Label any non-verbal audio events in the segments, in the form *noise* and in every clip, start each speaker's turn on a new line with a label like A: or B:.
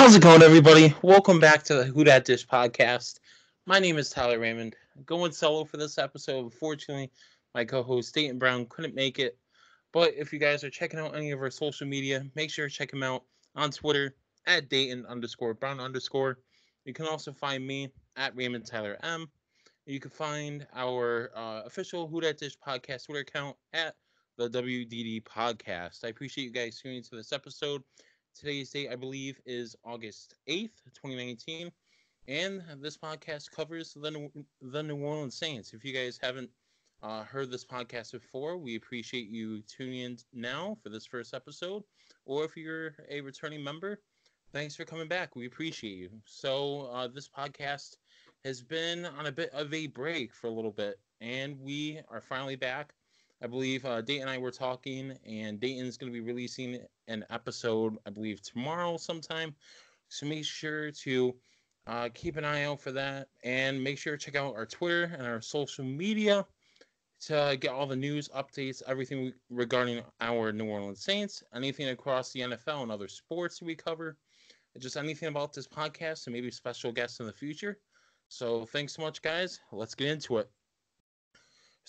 A: How's it going, everybody? Welcome back to the Who Dat Dish podcast. My name is Tyler Raymond. Going solo for this episode. Unfortunately, my co-host Dayton Brown couldn't make it. But if you guys are checking out any of our social media, make sure to check him out on Twitter at Dayton underscore Brown underscore. You can also find me at Raymond Tyler M. You can find our uh, official Who Dat Dish podcast Twitter account at the WDD podcast. I appreciate you guys tuning into this episode. Today's date, I believe, is August 8th, 2019. And this podcast covers the, the New Orleans Saints. If you guys haven't uh, heard this podcast before, we appreciate you tuning in now for this first episode. Or if you're a returning member, thanks for coming back. We appreciate you. So, uh, this podcast has been on a bit of a break for a little bit, and we are finally back I believe uh, Dayton and I were talking, and Dayton's going to be releasing an episode, I believe, tomorrow sometime. So make sure to uh, keep an eye out for that, and make sure to check out our Twitter and our social media to get all the news updates, everything regarding our New Orleans Saints, anything across the NFL and other sports we cover, just anything about this podcast, and maybe special guests in the future. So thanks so much, guys. Let's get into it.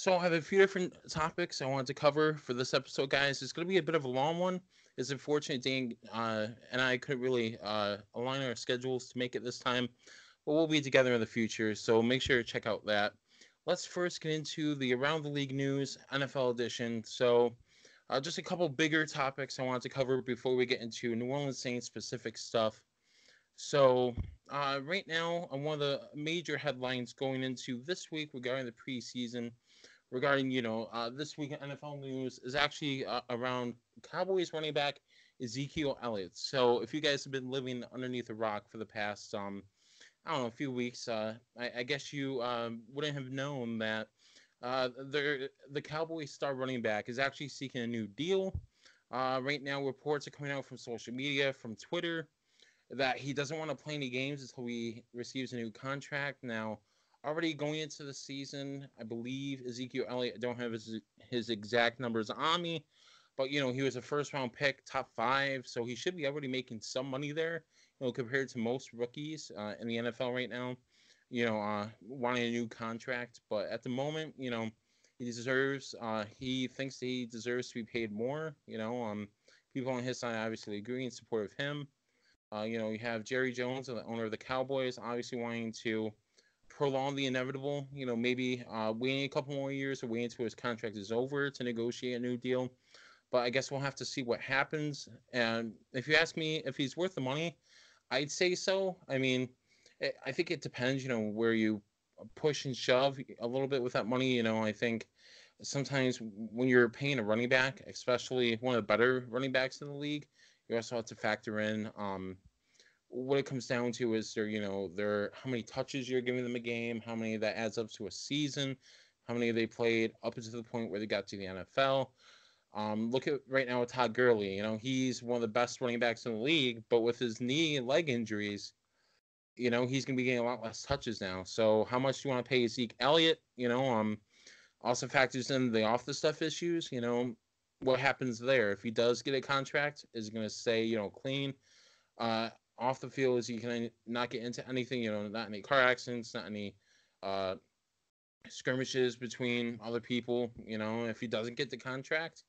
A: So I have a few different topics I wanted to cover for this episode, guys. It's going to be a bit of a long one. It's unfortunate Dan uh, and I couldn't really uh, align our schedules to make it this time, but we'll be together in the future. So make sure to check out that. Let's first get into the Around the League news, NFL edition. So uh, just a couple bigger topics I wanted to cover before we get into New Orleans Saints specific stuff. So uh, right now, one of the major headlines going into this week regarding the preseason regarding you know uh, this week NFL news is actually uh, around Cowboys running back Ezekiel Elliott. So if you guys have been living underneath a rock for the past um I don't know a few weeks, uh, I, I guess you um, wouldn't have known that uh, the the Cowboys star running back is actually seeking a new deal. Uh, right now, reports are coming out from social media, from Twitter, that he doesn't want to play any games until he receives a new contract. Now, already going into the season. I believe Ezekiel Elliott. I don't have his his exact numbers on me, but you know he was a first round pick, top five, so he should be already making some money there. You know, compared to most rookies uh, in the NFL right now. You know, uh, wanting a new contract, but at the moment, you know, he deserves. Uh, he thinks that he deserves to be paid more. You know, um, people on his side obviously agree in support of him. Uh, you know, you have Jerry Jones, the owner of the Cowboys, obviously wanting to prolong the inevitable. You know, maybe uh, waiting a couple more years or waiting until his contract is over to negotiate a new deal. But I guess we'll have to see what happens. And if you ask me if he's worth the money, I'd say so. I mean, I think it depends. You know, where you push and shove a little bit with that money. You know, I think sometimes when you're paying a running back, especially one of the better running backs in the league, you also have to factor in um, what it comes down to is there, you know, there how many touches you're giving them a game, how many that adds up to a season, how many they played up to the point where they got to the NFL. Um, look at right now with Todd Gurley. You know, he's one of the best running backs in the league, but with his knee and leg injuries, you know, he's gonna be getting a lot less touches now. So how much do you want to pay Zeke Elliott? You know, um also factors in the off the stuff issues, you know, what happens there. If he does get a contract, is gonna say, you know, clean. Uh, off the field is he can not get into anything, you know, not any car accidents, not any uh, skirmishes between other people. You know, if he doesn't get the contract,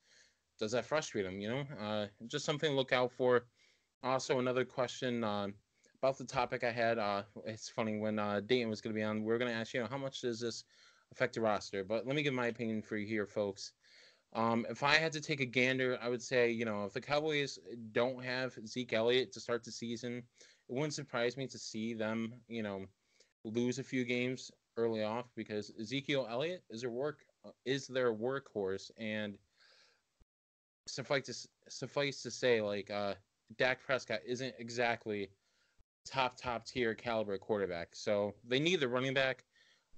A: does that frustrate him? You know, uh, just something to look out for. Also, another question uh, about the topic I had. Uh, it's funny when uh, Dayton was going to be on. We are going to ask you know how much does this affect the roster? But let me give my opinion for you here, folks. Um, if I had to take a gander, I would say, you know, if the Cowboys don't have Zeke Elliott to start the season, it wouldn't surprise me to see them, you know, lose a few games early off because Ezekiel Elliott is their work uh, is their workhorse, and suffice to suffice to say, like uh, Dak Prescott isn't exactly top top tier caliber quarterback, so they need the running back.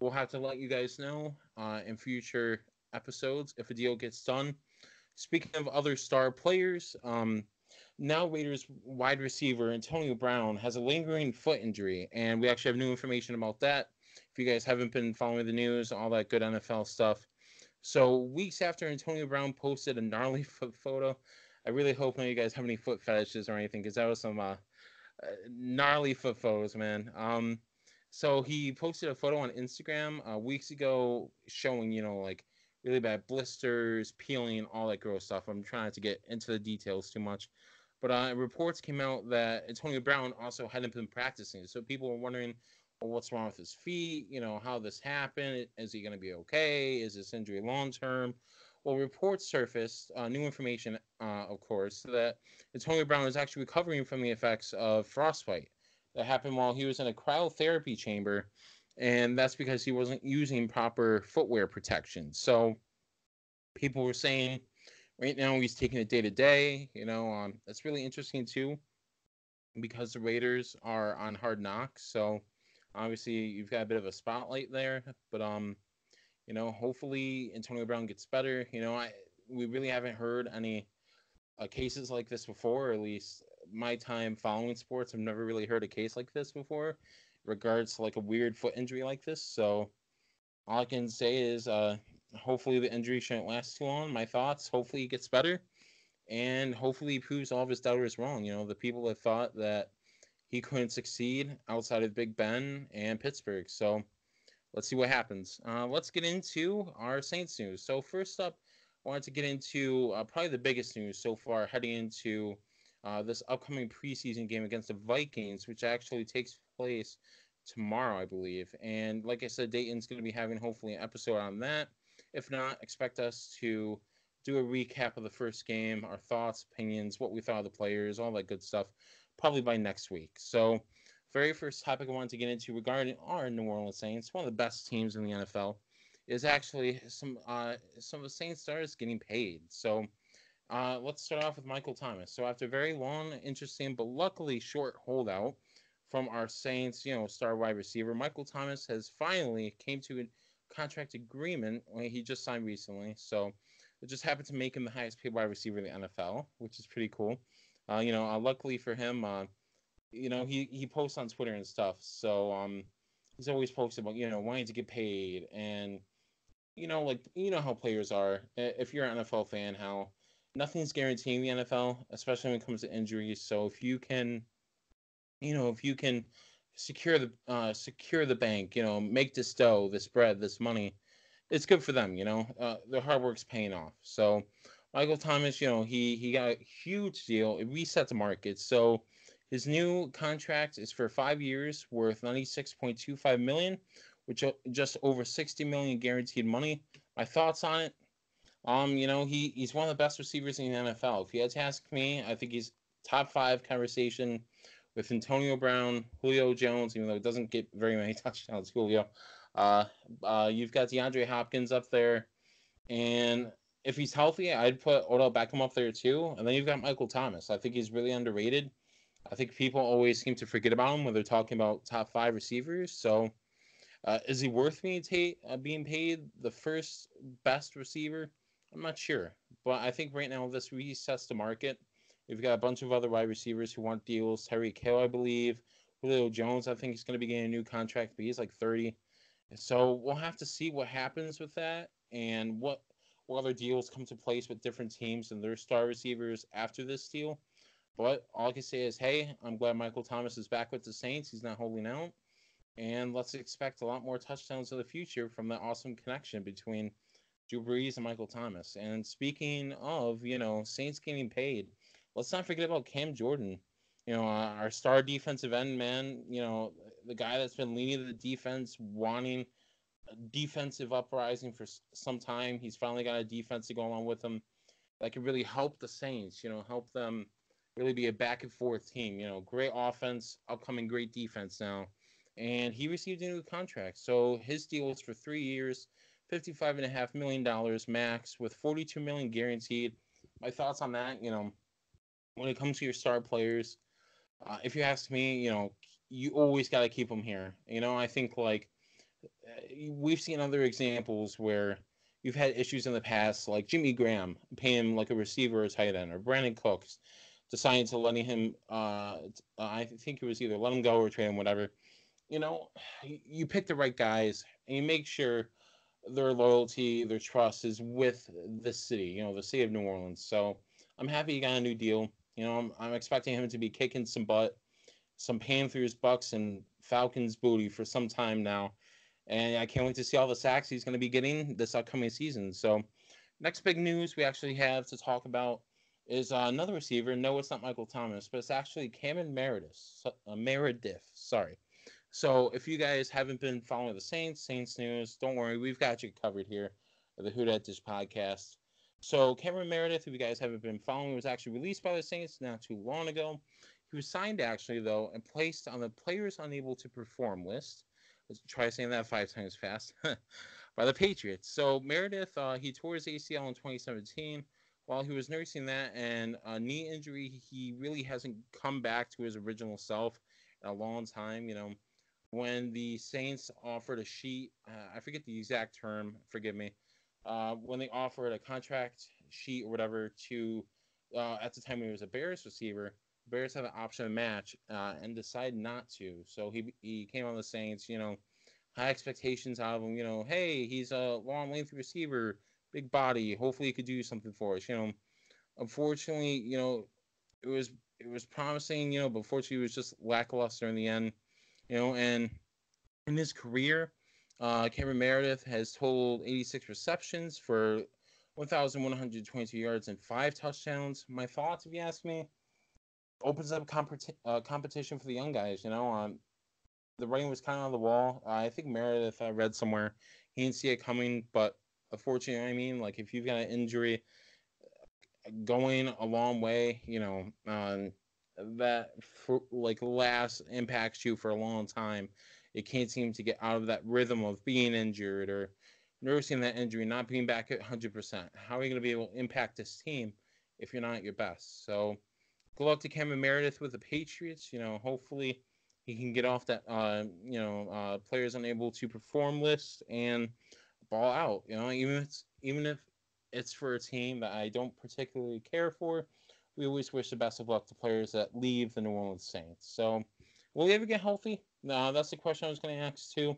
A: We'll have to let you guys know uh, in future episodes if a deal gets done. Speaking of other star players, um, now Raiders wide receiver Antonio Brown has a lingering foot injury, and we actually have new information about that. If you guys haven't been following the news, all that good NFL stuff. So, weeks after Antonio Brown posted a gnarly *laughs* foot photo, I really hope none of you guys have any foot fetishes or anything, because that was some uh, uh, gnarly foot photos, man. Um, so he posted a photo on Instagram uh, weeks ago showing, you know, like really bad blisters, peeling, all that gross stuff. I'm trying to get into the details too much. But uh, reports came out that Antonio Brown also hadn't been practicing. So people were wondering, well, what's wrong with his feet? You know, how this happened? Is he going to be okay? Is this injury long term? Well, reports surfaced, uh, new information, uh, of course, that Antonio Brown is actually recovering from the effects of frostbite that happened while he was in a cryotherapy chamber, and that's because he wasn't using proper footwear protection. So people were saying right now he's taking it day to day. You know, that's really interesting too, because the Raiders are on Hard Knocks, so obviously you've got a bit of a spotlight there. But um, you know, hopefully Antonio Brown gets better. You know, I we really haven't heard any uh, cases like this before, or at least my time following sports, I've never really heard a case like this before, regards to like a weird foot injury like this. So all I can say is, uh, hopefully the injury shouldn't last too long. My thoughts, hopefully he gets better, and hopefully he proves all of his doubters wrong. You know, the people that thought that he couldn't succeed outside of Big Ben and Pittsburgh. So let's see what happens. Uh, let's get into our Saints news. So first up, I wanted to get into uh, probably the biggest news so far heading into uh, this upcoming preseason game against the Vikings, which actually takes place tomorrow, I believe. And like I said, Dayton's going to be having hopefully an episode on that. If not, expect us to do a recap of the first game, our thoughts, opinions, what we thought of the players, all that good stuff, probably by next week. So, very first topic I wanted to get into regarding our New Orleans Saints, one of the best teams in the NFL, is actually some uh, some of the Saints stars getting paid. So, uh, let's start off with Michael Thomas. So, after a very long, interesting, but luckily short holdout from our Saints, you know, star wide receiver, Michael Thomas has finally came to a contract agreement when he just signed recently. So, it just happened to make him the highest paid wide receiver in the NFL, which is pretty cool. Uh, you know, uh, luckily for him, uh, you know, he, he posts on Twitter and stuff. So um, he's always posted about, you know, wanting to get paid. And, you know, like, you know how players are. If you're an NFL fan, how nothing's guaranteeing the NFL, especially when it comes to injuries. So if you can, you know, if you can secure the uh, secure the bank, you know, make this dough, this bread, this money, it's good for them. You know, uh, their hard work's paying off. So Michael Thomas, you know, he he got a huge deal. It reset the market. So his new contract is for five years, worth ninety six point two five million, which just over sixty million guaranteed money. My thoughts on it. Um, you know, he he's one of the best receivers in the NFL. If you had to ask me, I think he's top five conversation with Antonio Brown, Julio Jones, even though it doesn't get very many *laughs* touchdowns, Julio. Uh, uh, you've got DeAndre Hopkins up there, and if he's healthy, I'd put Odell Beckham up there too. And then you've got Michael Thomas. I think he's really underrated. I think people always seem to forget about him when they're talking about top five receivers. So, uh, is he worth being, ta- uh, being paid the first best receiver? I'm not sure. But I think right now this resets the market. We've got a bunch of other wide receivers who want deals. Tyreek Hill, I believe. Julio Jones, I think he's going to be getting a new contract, but he's like 30. So we'll have to see what happens with that and what what other deals come to place with different teams and their star receivers after this deal. But all I can say is, hey, I'm glad Michael Thomas is back with the Saints. He's not holding out. And let's expect a lot more touchdowns in the future from that awesome connection between Drew Brees and Michael Thomas. And speaking of, you know, Saints getting paid, let's not forget about Cam Jordan. You know, uh, our star defensive end man, you know, the guy that's been leading the defense, wanting – defensive uprising for some time. He's finally got a defense to go along with him that can really help the Saints, you know, help them really be a back and forth team. You know, great offense, upcoming great defense now. And he received a new contract. So his deal is for three years, $55.5 million max, with 42 million guaranteed. My thoughts on that, you know, when it comes to your star players, uh, if you ask me, you know, you always got to keep them here. You know, I think like we've seen other examples where you've had issues in the past, like Jimmy Graham paying him like a receiver or tight end, or Brandin Cooks deciding to letting him. Uh, I think it was either let him go or trade him, whatever. You know, you pick the right guys and you make sure their loyalty, their trust is with the city. You know, the city of New Orleans. So I'm happy he got a new deal. You know, I'm, I'm expecting him to be kicking some butt some Panthers, Bucks, and Falcons booty for some time now. And I can't wait to see all the sacks he's going to be getting this upcoming season. So, next big news we actually have to talk about is uh, another receiver. No, it's not Michael Thomas, but it's actually Cameron Meredith. Uh, Meredith, sorry. So, if you guys haven't been following the Saints, Saints news, don't worry, we've got you covered here at the Who Dat Dish podcast. So, Cameron Meredith, if you guys haven't been following, was actually released by the Saints not too long ago. He was signed actually though and placed on the players unable to perform list. Let's try saying that five times fast. *laughs* by the Patriots. So Meredith, uh, he tore his ACL in 2017. While he was nursing that and a knee injury, he really hasn't come back to his original self in a long time. You know, when the Saints offered a sheet, uh, I forget the exact term, forgive me, uh, when they offered a contract sheet or whatever to, uh, at the time he was a Bears receiver, Bears had an option match uh, and decided not to. So he he came on the Saints, you know, high expectations out of him. You know, hey, he's a long, lengthy receiver, big body. Hopefully, he could do something for us. You know, unfortunately, you know, it was it was promising. You know, but fortunately, it was just lackluster in the end. You know, and in his career, uh, Cameron Meredith has totaled 86 receptions for 1,122 yards and five touchdowns. My thoughts, if you ask me opens up competi- uh, competition for the young guys. You know, um, the writing was kind of on the wall. Uh, I think Meredith, I read somewhere, he didn't see it coming, but unfortunately, I mean, like if you've got an injury going a long way, you know, um, that for, like last impacts you for a long time. It can't seem to get out of that rhythm of being injured or nursing that injury, not being back at 100%. How are you going to be able to impact this team if you're not at your best? So, good luck to Cameron Meredith with the Patriots. You know, hopefully he can get off that uh, you know uh, players unable to perform list and ball out. You know, even if it's, even if it's for a team that I don't particularly care for, we always wish the best of luck to players that leave the New Orleans Saints. So, will he ever get healthy? No, that's the question I was going to ask too.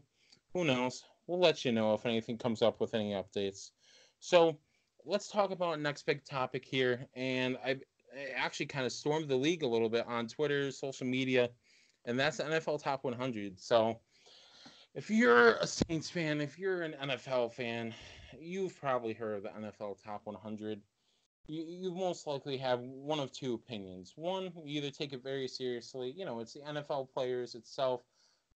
A: Who knows? We'll let you know if anything comes up with any updates. So, let's talk about next big topic here. And I actually kind of stormed the league a little bit on Twitter, social media, and that's the NFL Top 100. So if you're a Saints fan, if you're an NFL fan, you've probably heard of the NFL Top 100. You, you most likely have one of two opinions. One, you either take it very seriously, you know, it's the NFL players itself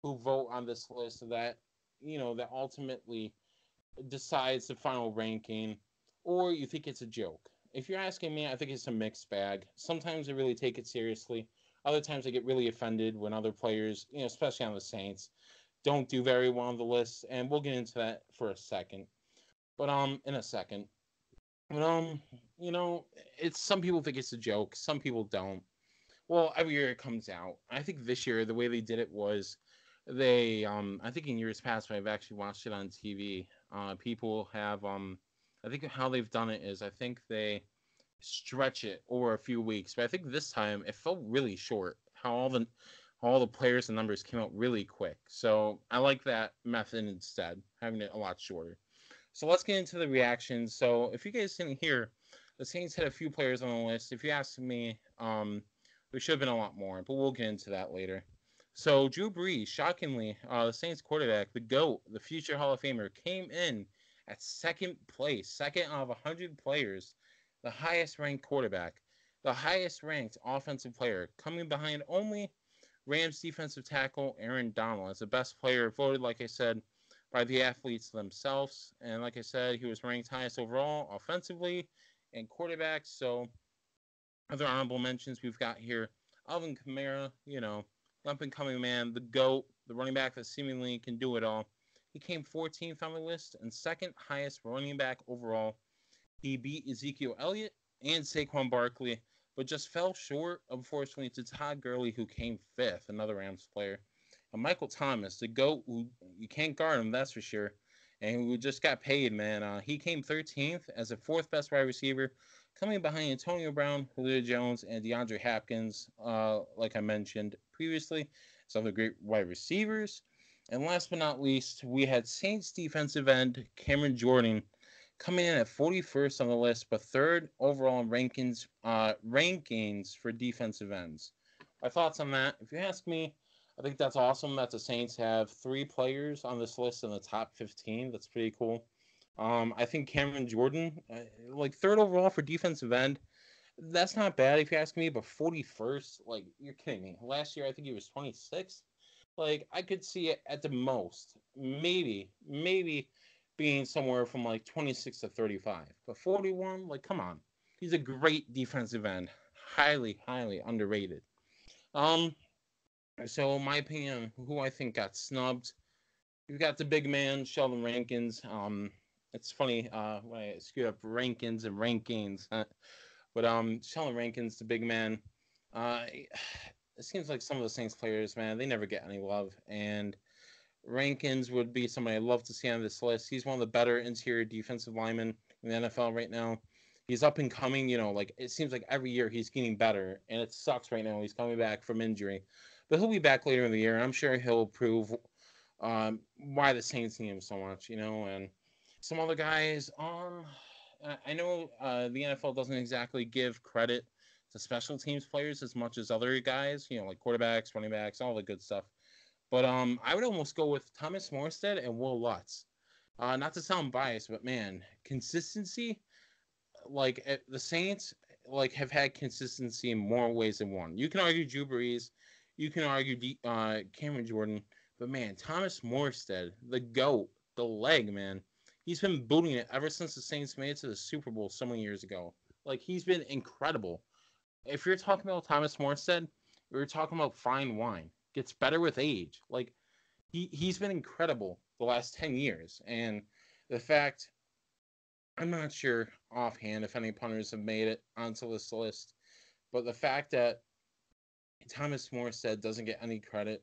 A: who vote on this list that, you know, that ultimately decides the final ranking, or you think it's a joke if you're asking me, I think it's a mixed bag. Sometimes I really take it seriously. Other times I get really offended when other players, you know, especially on the Saints, don't do very well on the list, and we'll get into that for a second. But um, in a second, but um, you know, it's some people think it's a joke, some people don't. Well, every year it comes out. I think this year the way they did it was they um I think in years past when I've actually watched it on TV. Uh, people have um I think how they've done it is I think they stretch it over a few weeks, but I think this time it felt really short. How all the all the players and numbers came out really quick. So I like that method instead, having it a lot shorter. So let's get into the reactions. So if you guys didn't hear, the Saints had a few players on the list. If you ask me, um, there should have been a lot more, but we'll get into that later. So Drew Brees, shockingly, uh, the Saints quarterback, the GOAT, the future Hall of Famer, came in at second place, second out of 100 players, the highest ranked quarterback, the highest ranked offensive player, coming behind only Rams defensive tackle Aaron Donald as the best player, voted, like I said, by the athletes themselves. And like I said, he was ranked highest overall offensively and quarterback. So, other honorable mentions we've got here Alvin Kamara, you know, up and coming man, the GOAT, the running back that seemingly can do it all. He came 14th on the list and second highest running back overall. He beat Ezekiel Elliott and Saquon Barkley, but just fell short, unfortunately, to Todd Gurley, who came fifth, another Rams player. And Michael Thomas, the GOAT, who you can't guard him, that's for sure. And who just got paid, man. Uh, he came 13th as a fourth best wide receiver, coming behind Antonio Brown, Julio Jones, and DeAndre Hopkins, uh, like I mentioned previously. Some of the great wide receivers. And last but not least, we had Saints defensive end Cameron Jordan coming in at 41st on the list, but third overall in rankings uh, rankings for defensive ends. my thoughts on that. If you ask me, I think that's awesome that the Saints have three players on this list in the top 15. That's pretty cool. Um, I think Cameron Jordan, uh, like third overall for defensive end, that's not bad if you ask me. But 41st, like you're kidding me. Last year I think he was 26. Like I could see it at the most, maybe, maybe being somewhere from like 26 to 35. But 41, like come on, he's a great defensive end, highly, highly underrated. Um, so my opinion, who I think got snubbed, you've got the big man Sheldon Rankins. Um, it's funny uh, when I screw up Rankins and rankings, but um, Sheldon Rankins, the big man. Uh, *sighs* it seems like some of the Saints players, man, they never get any love. And Rankins would be somebody I'd love to see on this list. He's one of the better interior defensive linemen in the NFL right now. He's up and coming, you know, like it seems like every year he's getting better, and it sucks right now. He's coming back from injury, but he'll be back later in the year. I'm sure he'll prove um, why the Saints need him so much, you know, and some other guys. Um, I know uh, the NFL doesn't exactly give credit to special teams players as much as other guys, you know, like quarterbacks, running backs, all the good stuff. But um, I would almost go with Thomas Morstead and Wil Lutz. Uh, not to sound biased, but man, consistency. Like eh, the Saints, like have had consistency in more ways than one. You can argue Drew Brees, you can argue D, uh, Cameron Jordan, but man, Thomas Morstead, the goat, the leg, man, he's been booting it ever since the Saints made it to the Super Bowl so many years ago. Like he's been incredible if you're talking about Thomas Morstead, we are talking about fine wine. Gets better with age. Like he he's been incredible the last ten years, and the fact I'm not sure offhand if any punters have made it onto this list, but the fact that Thomas Morstead doesn't get any credit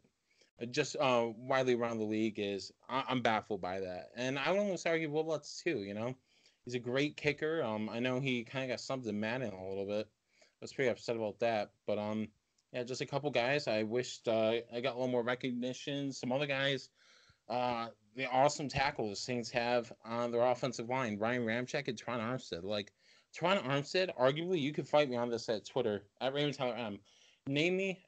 A: just uh, widely around the league is I- am baffled by that, and I would almost argue Wil Lutz too. You know, he's a great kicker. Um, I know he kind of got something in Madden a little bit, I was pretty upset about that. But um, yeah, just a couple guys. I wished uh, I got a little more recognition. Some other guys, uh, the awesome tackles Saints have on their offensive line. Ryan Ramczyk and Terron Armstead. Like Terron Armstead, arguably, you could fight me on this at Twitter at Raymond Tyler M. Name me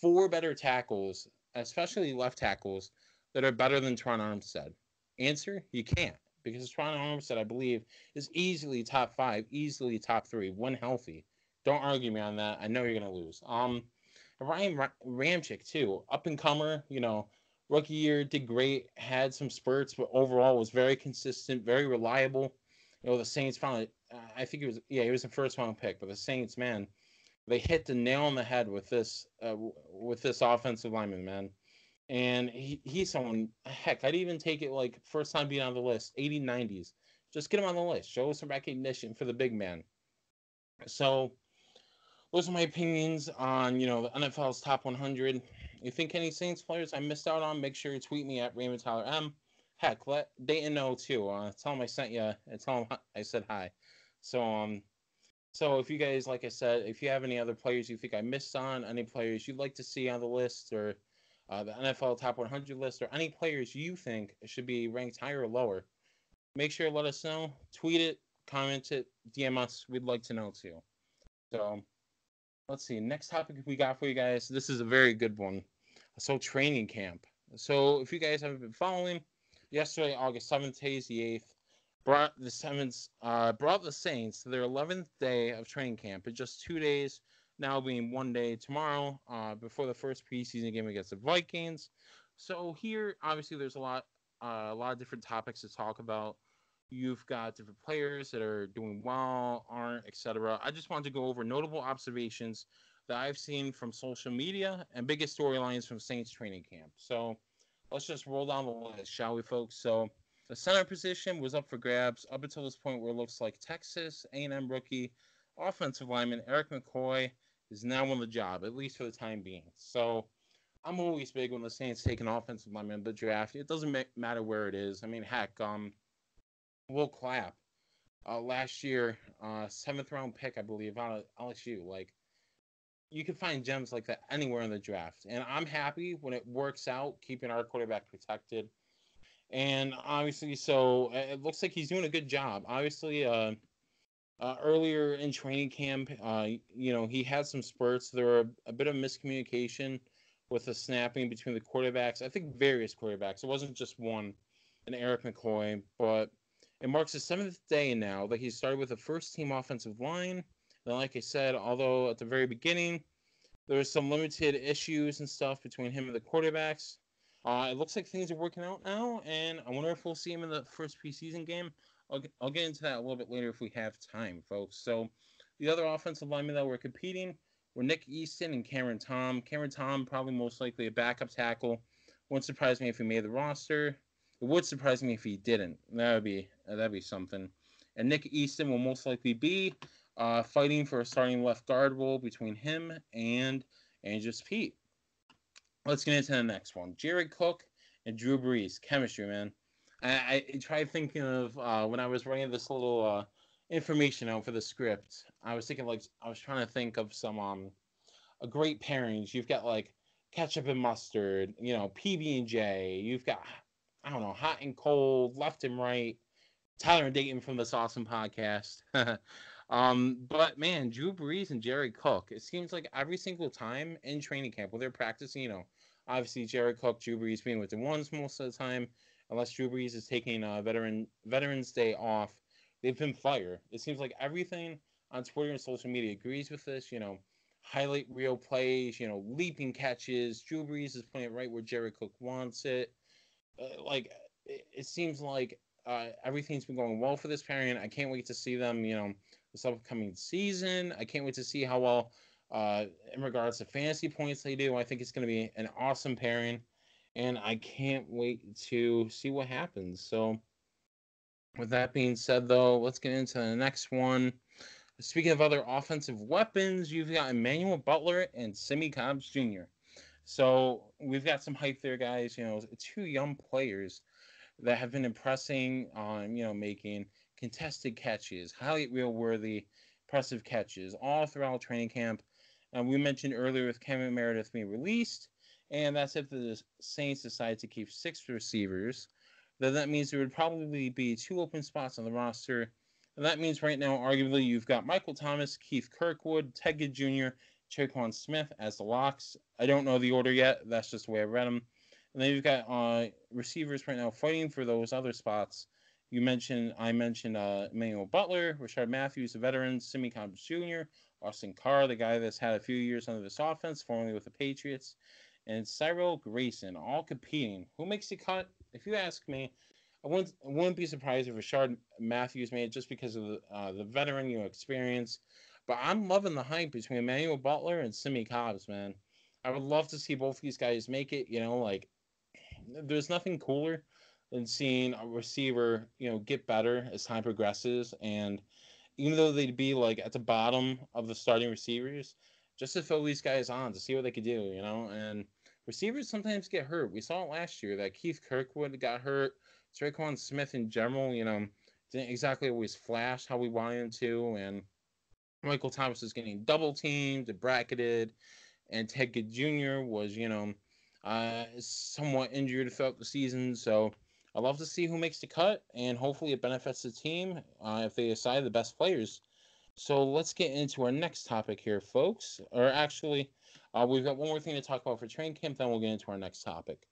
A: four better tackles, especially left tackles, that are better than Terron Armstead. Answer: You can't because Terron Armstead, I believe, is easily top five, easily top three when healthy. Don't argue me on that. I know you're gonna lose. Um, Ryan Ramczyk too, up and comer. You know, rookie year did great, had some spurts, but overall was very consistent, very reliable. You know, the Saints it. I think it was yeah, he was the first round pick, but the Saints, man, they hit the nail on the head with this uh, with this offensive lineman, man. And he, he's someone. Heck, I'd even take it like first time being on the list, 80, 90s. Just get him on the list. Show some recognition for the big man. So those are my opinions on you know the NFL's top 100. You think any Saints players I missed out on? Make sure you tweet me at Raymond Tyler M. Heck, let Dayton know too. Uh, tell him I sent you. And tell him I said hi. So um, so if you guys, like I said, if you have any other players you think I missed on, any players you'd like to see on the list or uh, the NFL top 100 list, or any players you think should be ranked higher or lower, make sure to let us know. Tweet it, comment it, DM us. We'd like to know too. So let's see. Next topic we got for you guys. This is a very good one. So training camp. So if you guys haven't been following, yesterday, August seventh, Hayes the eighth, brought the Saints uh, brought the Saints to their eleventh day of training camp. In just two days, now being one day tomorrow, uh, before the first preseason game against the Vikings. So here, obviously, there's a lot, uh, a lot of different topics to talk about. You've got different players that are doing well, aren't, etc. I just wanted to go over notable observations that I've seen from social media and biggest storylines from Saints training camp. So let's just roll down the list, shall we, folks? So the center position was up for grabs up until this point, where it looks like Texas A&M rookie offensive lineman Erik McCoy is now on the job, at least for the time being. So I'm always big when the Saints take an offensive lineman in the draft. It doesn't matter where it is. I mean, heck, um, Will Clapp uh, last year, uh, seventh round pick, I believe, out of LSU. Like, you can find gems like that anywhere in the draft. And I'm happy when it works out, keeping our quarterback protected. And obviously, so uh, it looks like he's doing a good job. Obviously, uh, uh, earlier in training camp, uh, you know, he had some spurts. There were a, a bit of miscommunication with the snapping between the quarterbacks. I think various quarterbacks. It wasn't just one, and Erik McCoy. But it marks the seventh day now that he started with the first team offensive line. And like I said, although at the very beginning there was some limited issues and stuff between him and the quarterbacks, uh, it looks like things are working out now. And I wonder if we'll see him in the first preseason game. I'll get, I'll get into that a little bit later if we have time, folks. So the other offensive linemen that were competing were Nick Easton and Cameron Tom. Cameron Tom probably most likely a backup tackle. Wouldn't surprise me if he made the roster. It would surprise me if he didn't. That would be that'd be something. And Nick Easton will most likely be uh, fighting for a starting left guard role between him and Andrus Peat. Let's get into the next one. Jared Cook and Drew Brees. Chemistry, man. I, I tried thinking of uh, when I was writing this little uh, information out for the script. I was thinking like I was trying to think of some um a great pairings. You've got like ketchup and mustard, you know, PB and J. You've got I don't know, hot and cold, left and right. Tyler and Dayton from this awesome podcast. *laughs* um, but man, Drew Brees and Jared Cook. It seems like every single time in training camp where they're practicing, you know, obviously Jared Cook, Drew Brees being with the ones most of the time unless Drew Brees is taking a veteran Veterans Day off, they've been fire. It seems like everything on Twitter and social media agrees with this. You know, highlight real plays. You know, leaping catches. Drew Brees is playing right where Jared Cook wants it. Uh, like it, it, seems like uh, everything's been going well for this pairing. I can't wait to see them. You know, this upcoming season. I can't wait to see how well. Uh, in regards to fantasy points they do, I think it's going to be an awesome pairing and I can't wait to see what happens. So, with that being said, though, let's get into the next one. Speaking of other offensive weapons, you've got Emmanuel Butler and Simmie Cobbs Jr. So we've got some hype there, guys. You know, two young players that have been impressing on, you know, making contested catches, highly real worthy, impressive catches all throughout training camp. And we mentioned earlier with Cameron Meredith being released, and that's if the Saints decide to keep six receivers. Then that means there would probably be two open spots on the roster. And that means right now, arguably, you've got Michael Thomas, Keith Kirkwood, Ted Jr., Tre'Quan Smith as the locks. I don't know the order yet. That's just the way I read them. And then you've got uh, receivers right now fighting for those other spots. You mentioned, I mentioned uh, Emmanuel Butler, Rishard Matthews, a veteran, Simmie Cobbs Jr., Austin Carr, the guy that's had a few years under this offense, formerly with the Patriots and Cyril Grayson all competing. Who makes the cut? If you ask me, I wouldn't, I wouldn't be surprised if Rishard Matthews made it just because of the, uh, the veteran you know, experience. But I'm loving the hype between Emmanuel Butler and Simmie Cobbs, man. I would love to see both these guys make it. You know, like there's nothing cooler than seeing a receiver, you know, get better as time progresses. And even though they'd be like at the bottom of the starting receivers, just to throw these guys on to see what they could do, you know. And receivers sometimes get hurt. We saw it last year that Keith Kirkwood got hurt. Tre'Quan Smith in general, you know, didn't exactly always flash how we wanted him to. And Michael Thomas is getting double teamed and bracketed. And Ted Ginn Jr. was, you know, uh, somewhat injured throughout the season. So I love to see who makes the cut, and hopefully it benefits the team uh, if they decide the best players. So let's get into our next topic here, folks. Or actually, uh, we've got one more thing to talk about for train camp, then we'll get into our next topic.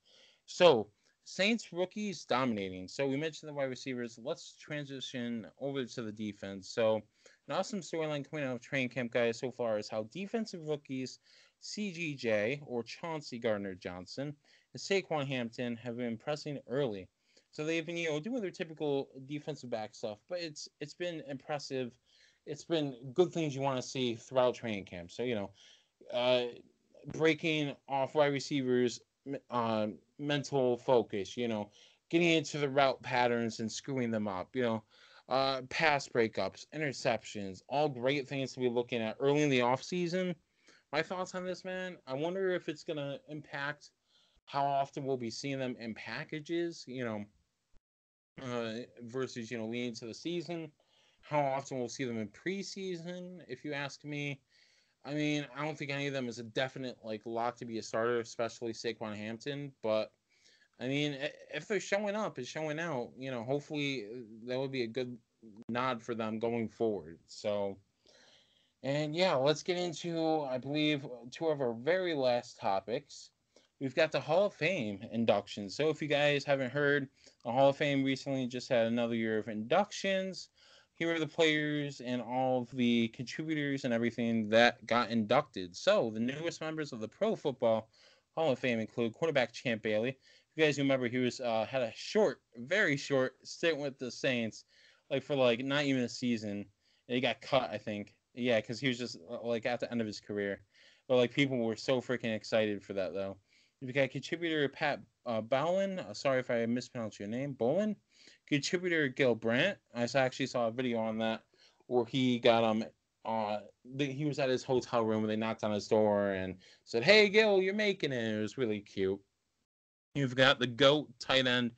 A: So, Saints rookies dominating. So, we mentioned the wide receivers. Let's transition over to the defense. So, an awesome storyline coming out of train camp, guys, so far is how defensive rookies CGJ or Chauncey Gardner Johnson and Saquan Hampton have been impressing early. So they've been, you know, doing their typical defensive back stuff, but it's it's been impressive it's been good things you want to see throughout training camp. So you know, uh, breaking off wide receivers' uh, mental focus. You know, getting into the route patterns and screwing them up. You know, uh, pass breakups, interceptions, all great things to be looking at early in the off season. My thoughts on this, man. I wonder if it's gonna impact how often we'll be seeing them in packages. You know. Uh, versus you know leading into the season how often we'll see them in preseason, if you ask me. I mean, I don't think any of them is a definite like lock to be a starter, especially Saquan Hampton. But I mean, if they're showing up and showing out, you know, hopefully uh, that would be a good nod for them going forward. So, and yeah, let's get into, I believe, two of our very last topics. We've got the Hall of Fame inductions. So, if you guys haven't heard, the Hall of Fame recently just had another year of inductions. Here are the players and all of the contributors and everything that got inducted. So, the newest members of the Pro Football Hall of Fame include quarterback Champ Bailey. If you guys remember, he was uh, had a short, very short stint with the Saints, like for like not even a season. And he got cut, I think. Yeah, because he was just uh, like at the end of his career. But like people were so freaking excited for that though. You got contributor Pat uh, Bowlen. Uh, sorry if I mispronounced your name. Bolin. Contributor Gil Brandt. I actually saw a video on that where he got um uh he was at his hotel room when they knocked on his door and said, "Hey Gil, you're making it." It was really cute. You've got the goat tight end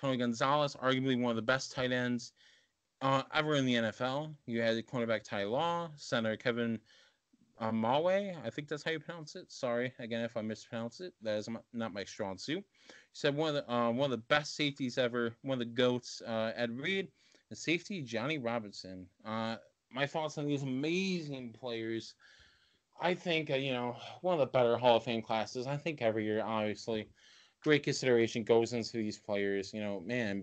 A: Tony Gonzalez, arguably one of the best tight ends uh, ever in the NFL. You had the cornerback Ty Law, center Kevin uh, Mawae. I think that's how you pronounce it. Sorry again if I mispronounce it. That is not my strong suit. He said one of the uh, one of the best safeties ever. One of the goats. Uh, Ed Reed and safety Johnny Robinson. Uh, my thoughts on these amazing players. I think uh, you know one of the better Hall of Fame classes. I think every year, obviously, great consideration goes into these players. You know, man,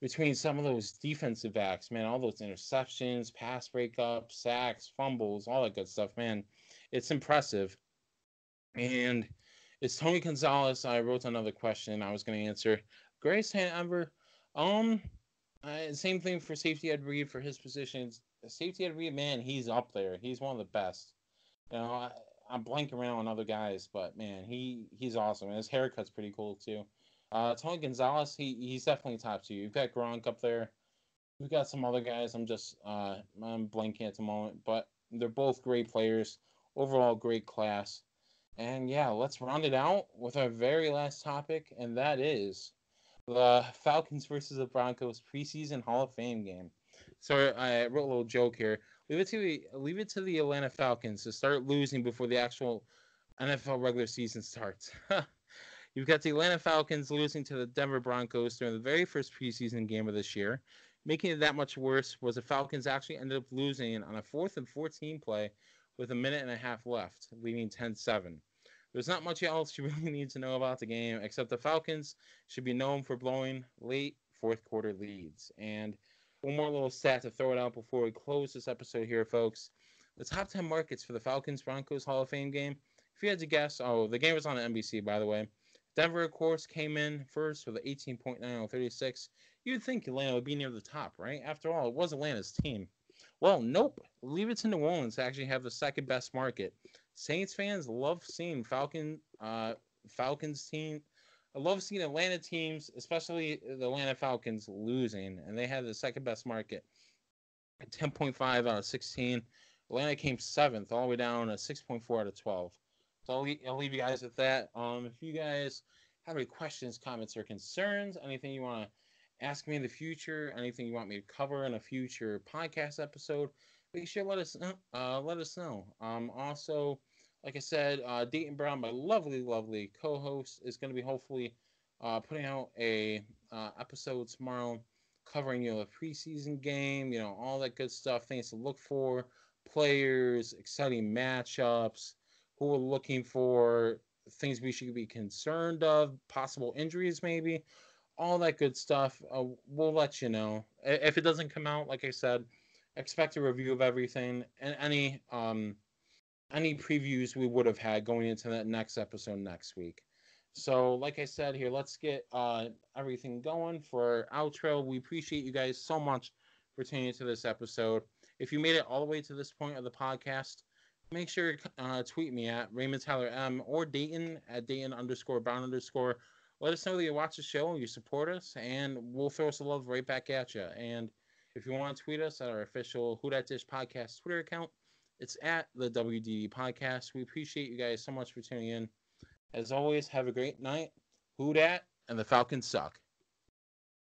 A: between some of those defensive backs, man, all those interceptions, pass breakups, sacks, fumbles, all that good stuff, man, it's impressive. And it's Tony Gonzalez. I wrote another question I was going to answer. Greatest hand ever. Um, same thing for safety Ed Reed for his positions. Safety Ed Reed, man, he's up there. He's one of the best. You know, I, I'm blanking around on other guys, but man, he he's awesome. And his haircut's pretty cool too. Uh, Tony Gonzalez, he he's definitely top two. You've got Gronk up there. We've got some other guys. I'm just uh, I'm blanking at the moment, but they're both great players. Overall, great class. And yeah, let's round it out with our very last topic, and that is the Falcons versus the Broncos preseason Hall of Fame game. So I wrote a little joke here. Leave it to the leave it to the Atlanta Falcons to start losing before the actual NFL regular season starts. *laughs* You've got the Atlanta Falcons losing to the Denver Broncos during the very first preseason game of this year. Making it that much worse was the Falcons actually ended up losing on a fourth and 14 play with a minute and a half left, leaving 10 7. There's not much else you *laughs* really need to know about the game, except the Falcons should be known for blowing late fourth quarter leads. And one more little stat to throw it out before we close this episode here, folks. The top 10 markets for the Falcons Broncos Hall of Fame game. If you had to guess, oh, the game was on NBC, by the way. Denver, of course, came in first with an 18.9 on 36. You'd think Atlanta would be near the top, right? After all, it was Atlanta's team. Well, nope. Leave it to New Orleans to actually have the second best market. Saints fans love seeing Falcon, uh, Falcons team. I love seeing Atlanta teams, especially the Atlanta Falcons, losing, and they had the second best market. 10.5 out of 16. Atlanta came seventh, all the way down to 6.4 out of 12. So I'll, leave, I'll leave you guys with that. Um, if you guys have any questions, comments, or concerns, anything you want to ask me in the future, anything you want me to cover in a future podcast episode, make sure let us. Uh, let us know. Um, also, like I said, uh, Dayton Brown, my lovely, lovely co-host, is going to be hopefully uh, putting out a uh, episode tomorrow covering you know the preseason game, you know all that good stuff, things to look for, players, exciting matchups who are looking for things we should be concerned of, possible injuries, maybe, all that good stuff. Uh, we'll let you know. If it doesn't come out, like I said, expect a review of everything and any um any previews we would have had going into that next episode next week. So, like I said here, let's get uh, everything going for outro. We appreciate you guys so much for tuning into this episode. If you made it all the way to this point of the podcast, make sure uh, tweet me at Raymond Tyler M or Dayton at Dayton underscore Brown underscore. Let us know that you watch the show, you support us, and we'll throw some love right back at you. And if you want to tweet us at our official Who Dat Dish podcast Twitter account, it's at the WDD podcast. We appreciate you guys so much for tuning in. As always, have a great night. Who Dat and the Falcons suck.